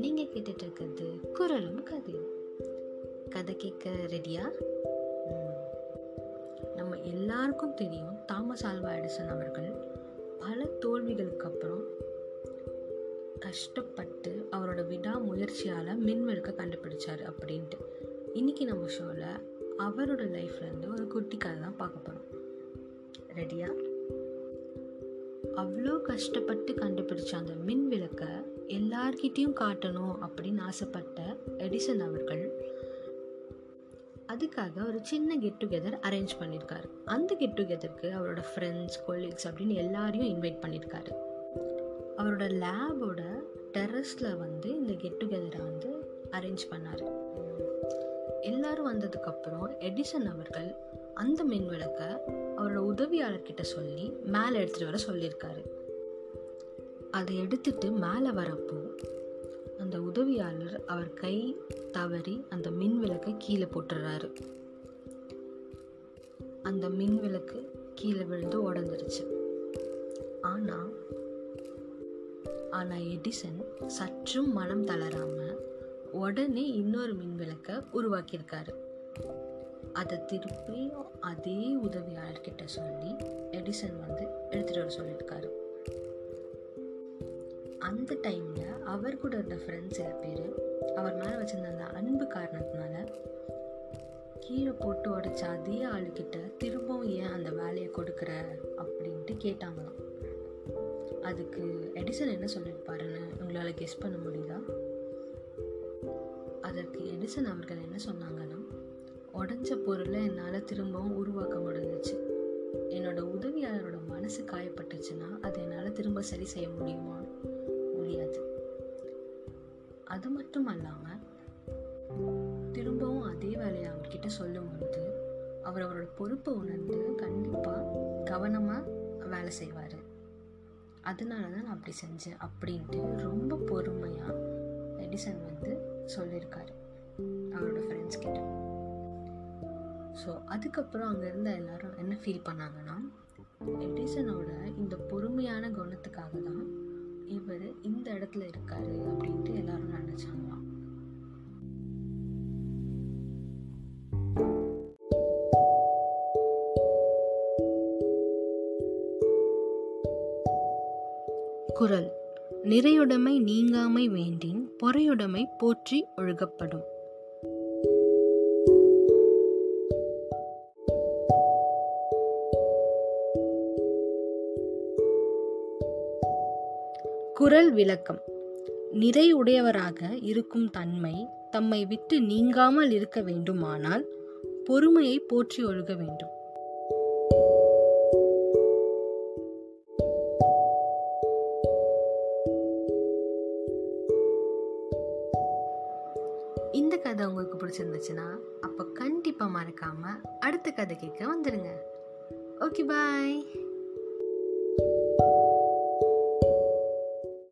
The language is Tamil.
நீங்க கேட்டுட்டு இருக்கிறது குரலும் கதையும். கதை கேட்க ரெடியா நம்ம எல்லாருக்கும் தெரியும் தாமஸ் ஆல்வா எடிசன் அவர்கள் பல தோல்விகளுக்கு அப்புறம் கஷ்டப்பட்டு அவரோட விடாமுயற்சியால் மின்விளக்க கண்டுபிடிச்சார் அப்படின்ட்டு. இன்னைக்கு நம்ம ஷோவில் அவரோட லைஃப்லேருந்து ஒரு குட்டி கதை தான் பார்க்க போகிறோம் ரெடியா அவ்வளோ கஷ்டப்பட்டு கண்டுபிடிச்ச அந்த எல்லார்கிட்டேயும் காட்டணும் அப்படின்னு ஆசைப்பட்ட எடிசன் அவர்கள் அதுக்காக ஒரு சின்ன கெட் டுகெதர் அரேஞ்ச் பண்ணியிருக்காரு அந்த கெட் டுகெதருக்கு அவரோட ஃப்ரெண்ட்ஸ் கொலீக்ஸ் அப்படின்னு எல்லாரையும் இன்வைட் பண்ணியிருக்காரு அவரோட லேபோட டெரஸில் வந்து இந்த கெட் டுகெதரை வந்து அரேஞ்ச் பண்ணார். எல்லாரும் வந்ததுக்கப்புறம் எடிசன் அவர்கள் அந்த மின் விளக்கை அவரோட உதவியாளர்கிட்ட சொல்லி மேலே எடுத்துகிட்டு வர சொல்லியிருக்காரு அதை எடுத்துட்டு மேலே வரப்போ அந்த உதவியாளர் அவர் கை தவறி அந்த மின் விளக்கை கீழே போட்டுடுறாரு அந்த மின் விளக்கு கீழே விழுந்து உடஞ்சிருச்சு. ஆனால் ஆனால் எடிசன் சற்றும் மனம் தளராமல் உடனே இன்னொரு மின் விளக்கை உருவாக்கியிருக்காரு. அதை திருப்பி அதே உதவியாளர்கிட்ட சொல்லி எடிசன் வந்து எடுத்துகிட்டு வர சொல்லியிருக்காரு. அந்த டைமில் அவர் கூட இருந்த ஃப்ரெண்ட்ஸ் சில பேர் அவர் மேலே வச்சுருந்த அந்த அன்பு காரணத்தினால கீழே போட்டு உடைச்ச அதே ஆளுக்கிட்ட திரும்பவும் ஏன் அந்த வேலையை கொடுக்குற? அப்படின்ட்டு கேட்டாங்களாம். அதுக்கு எடிசன் என்ன சொல்லியிருப்பாருன்னு உங்களால் கெஸ் பண்ண முடியுதா? அதற்கு எடிசன் அவர்கள் என்ன சொன்னாங்கன்னா உடஞ்ச பொருளை என்னால் திரும்பவும் உருவாக்க முடிஞ்சிச்சு. என்னோட உதவியாளரோட மனசு காயப்பட்டுச்சுன்னா அதை என்னால் திரும்ப சரி செய்ய முடியுமா? முடியாது. அது மட்டும் அல்லாமல் திரும்பவும் அதே வேலையை அவர்கிட்ட சொல்லும் பொழுது அவர் அவரோட பொறுப்பை உணர்ந்து கண்டிப்பாக கவனமாக வேலை செய்வார். அதனால தான் நான் அப்படி செஞ்சேன் அப்படின்ட்டு ரொம்ப பொறுமையாக எடிசன் வந்து சொல்லியிருக்காரு அவரோட ஃப்ரெண்ட்ஸ் கிட்ட. ஸோ அதுக்கப்புறம் அங்கே இருந்த எல்லாரும் என்ன ஃபீல் பண்ணாங்கன்னா எடிசனோட இந்த பொறுமையான குணத்துக்காக தான் இவர் இந்த இடத்துல இருக்காரு அப்படின்ட்டு எல்லாரும் நினச்சாங்களாம் குரல் நிறையுடைமை நீங்காமை வேண்டின் பொறையுடைமை போற்றி ஒழுகப்படும். குரல் விளக்கம். நிறை உடையவராக இருக்கும் தன்மை தம்மை விட்டு நீங்காமல் இருக்க வேண்டுமானால் பொறுமையை போற்றி ஒழுக வேண்டும். இந்த கதை உங்களுக்கு பிடிச்சிருந்துச்சுன்னா அப்போ கண்டிப்பாக மறக்காமல் அடுத்த கதை கேட்க வந்துடுங்க ஓகே பாய்.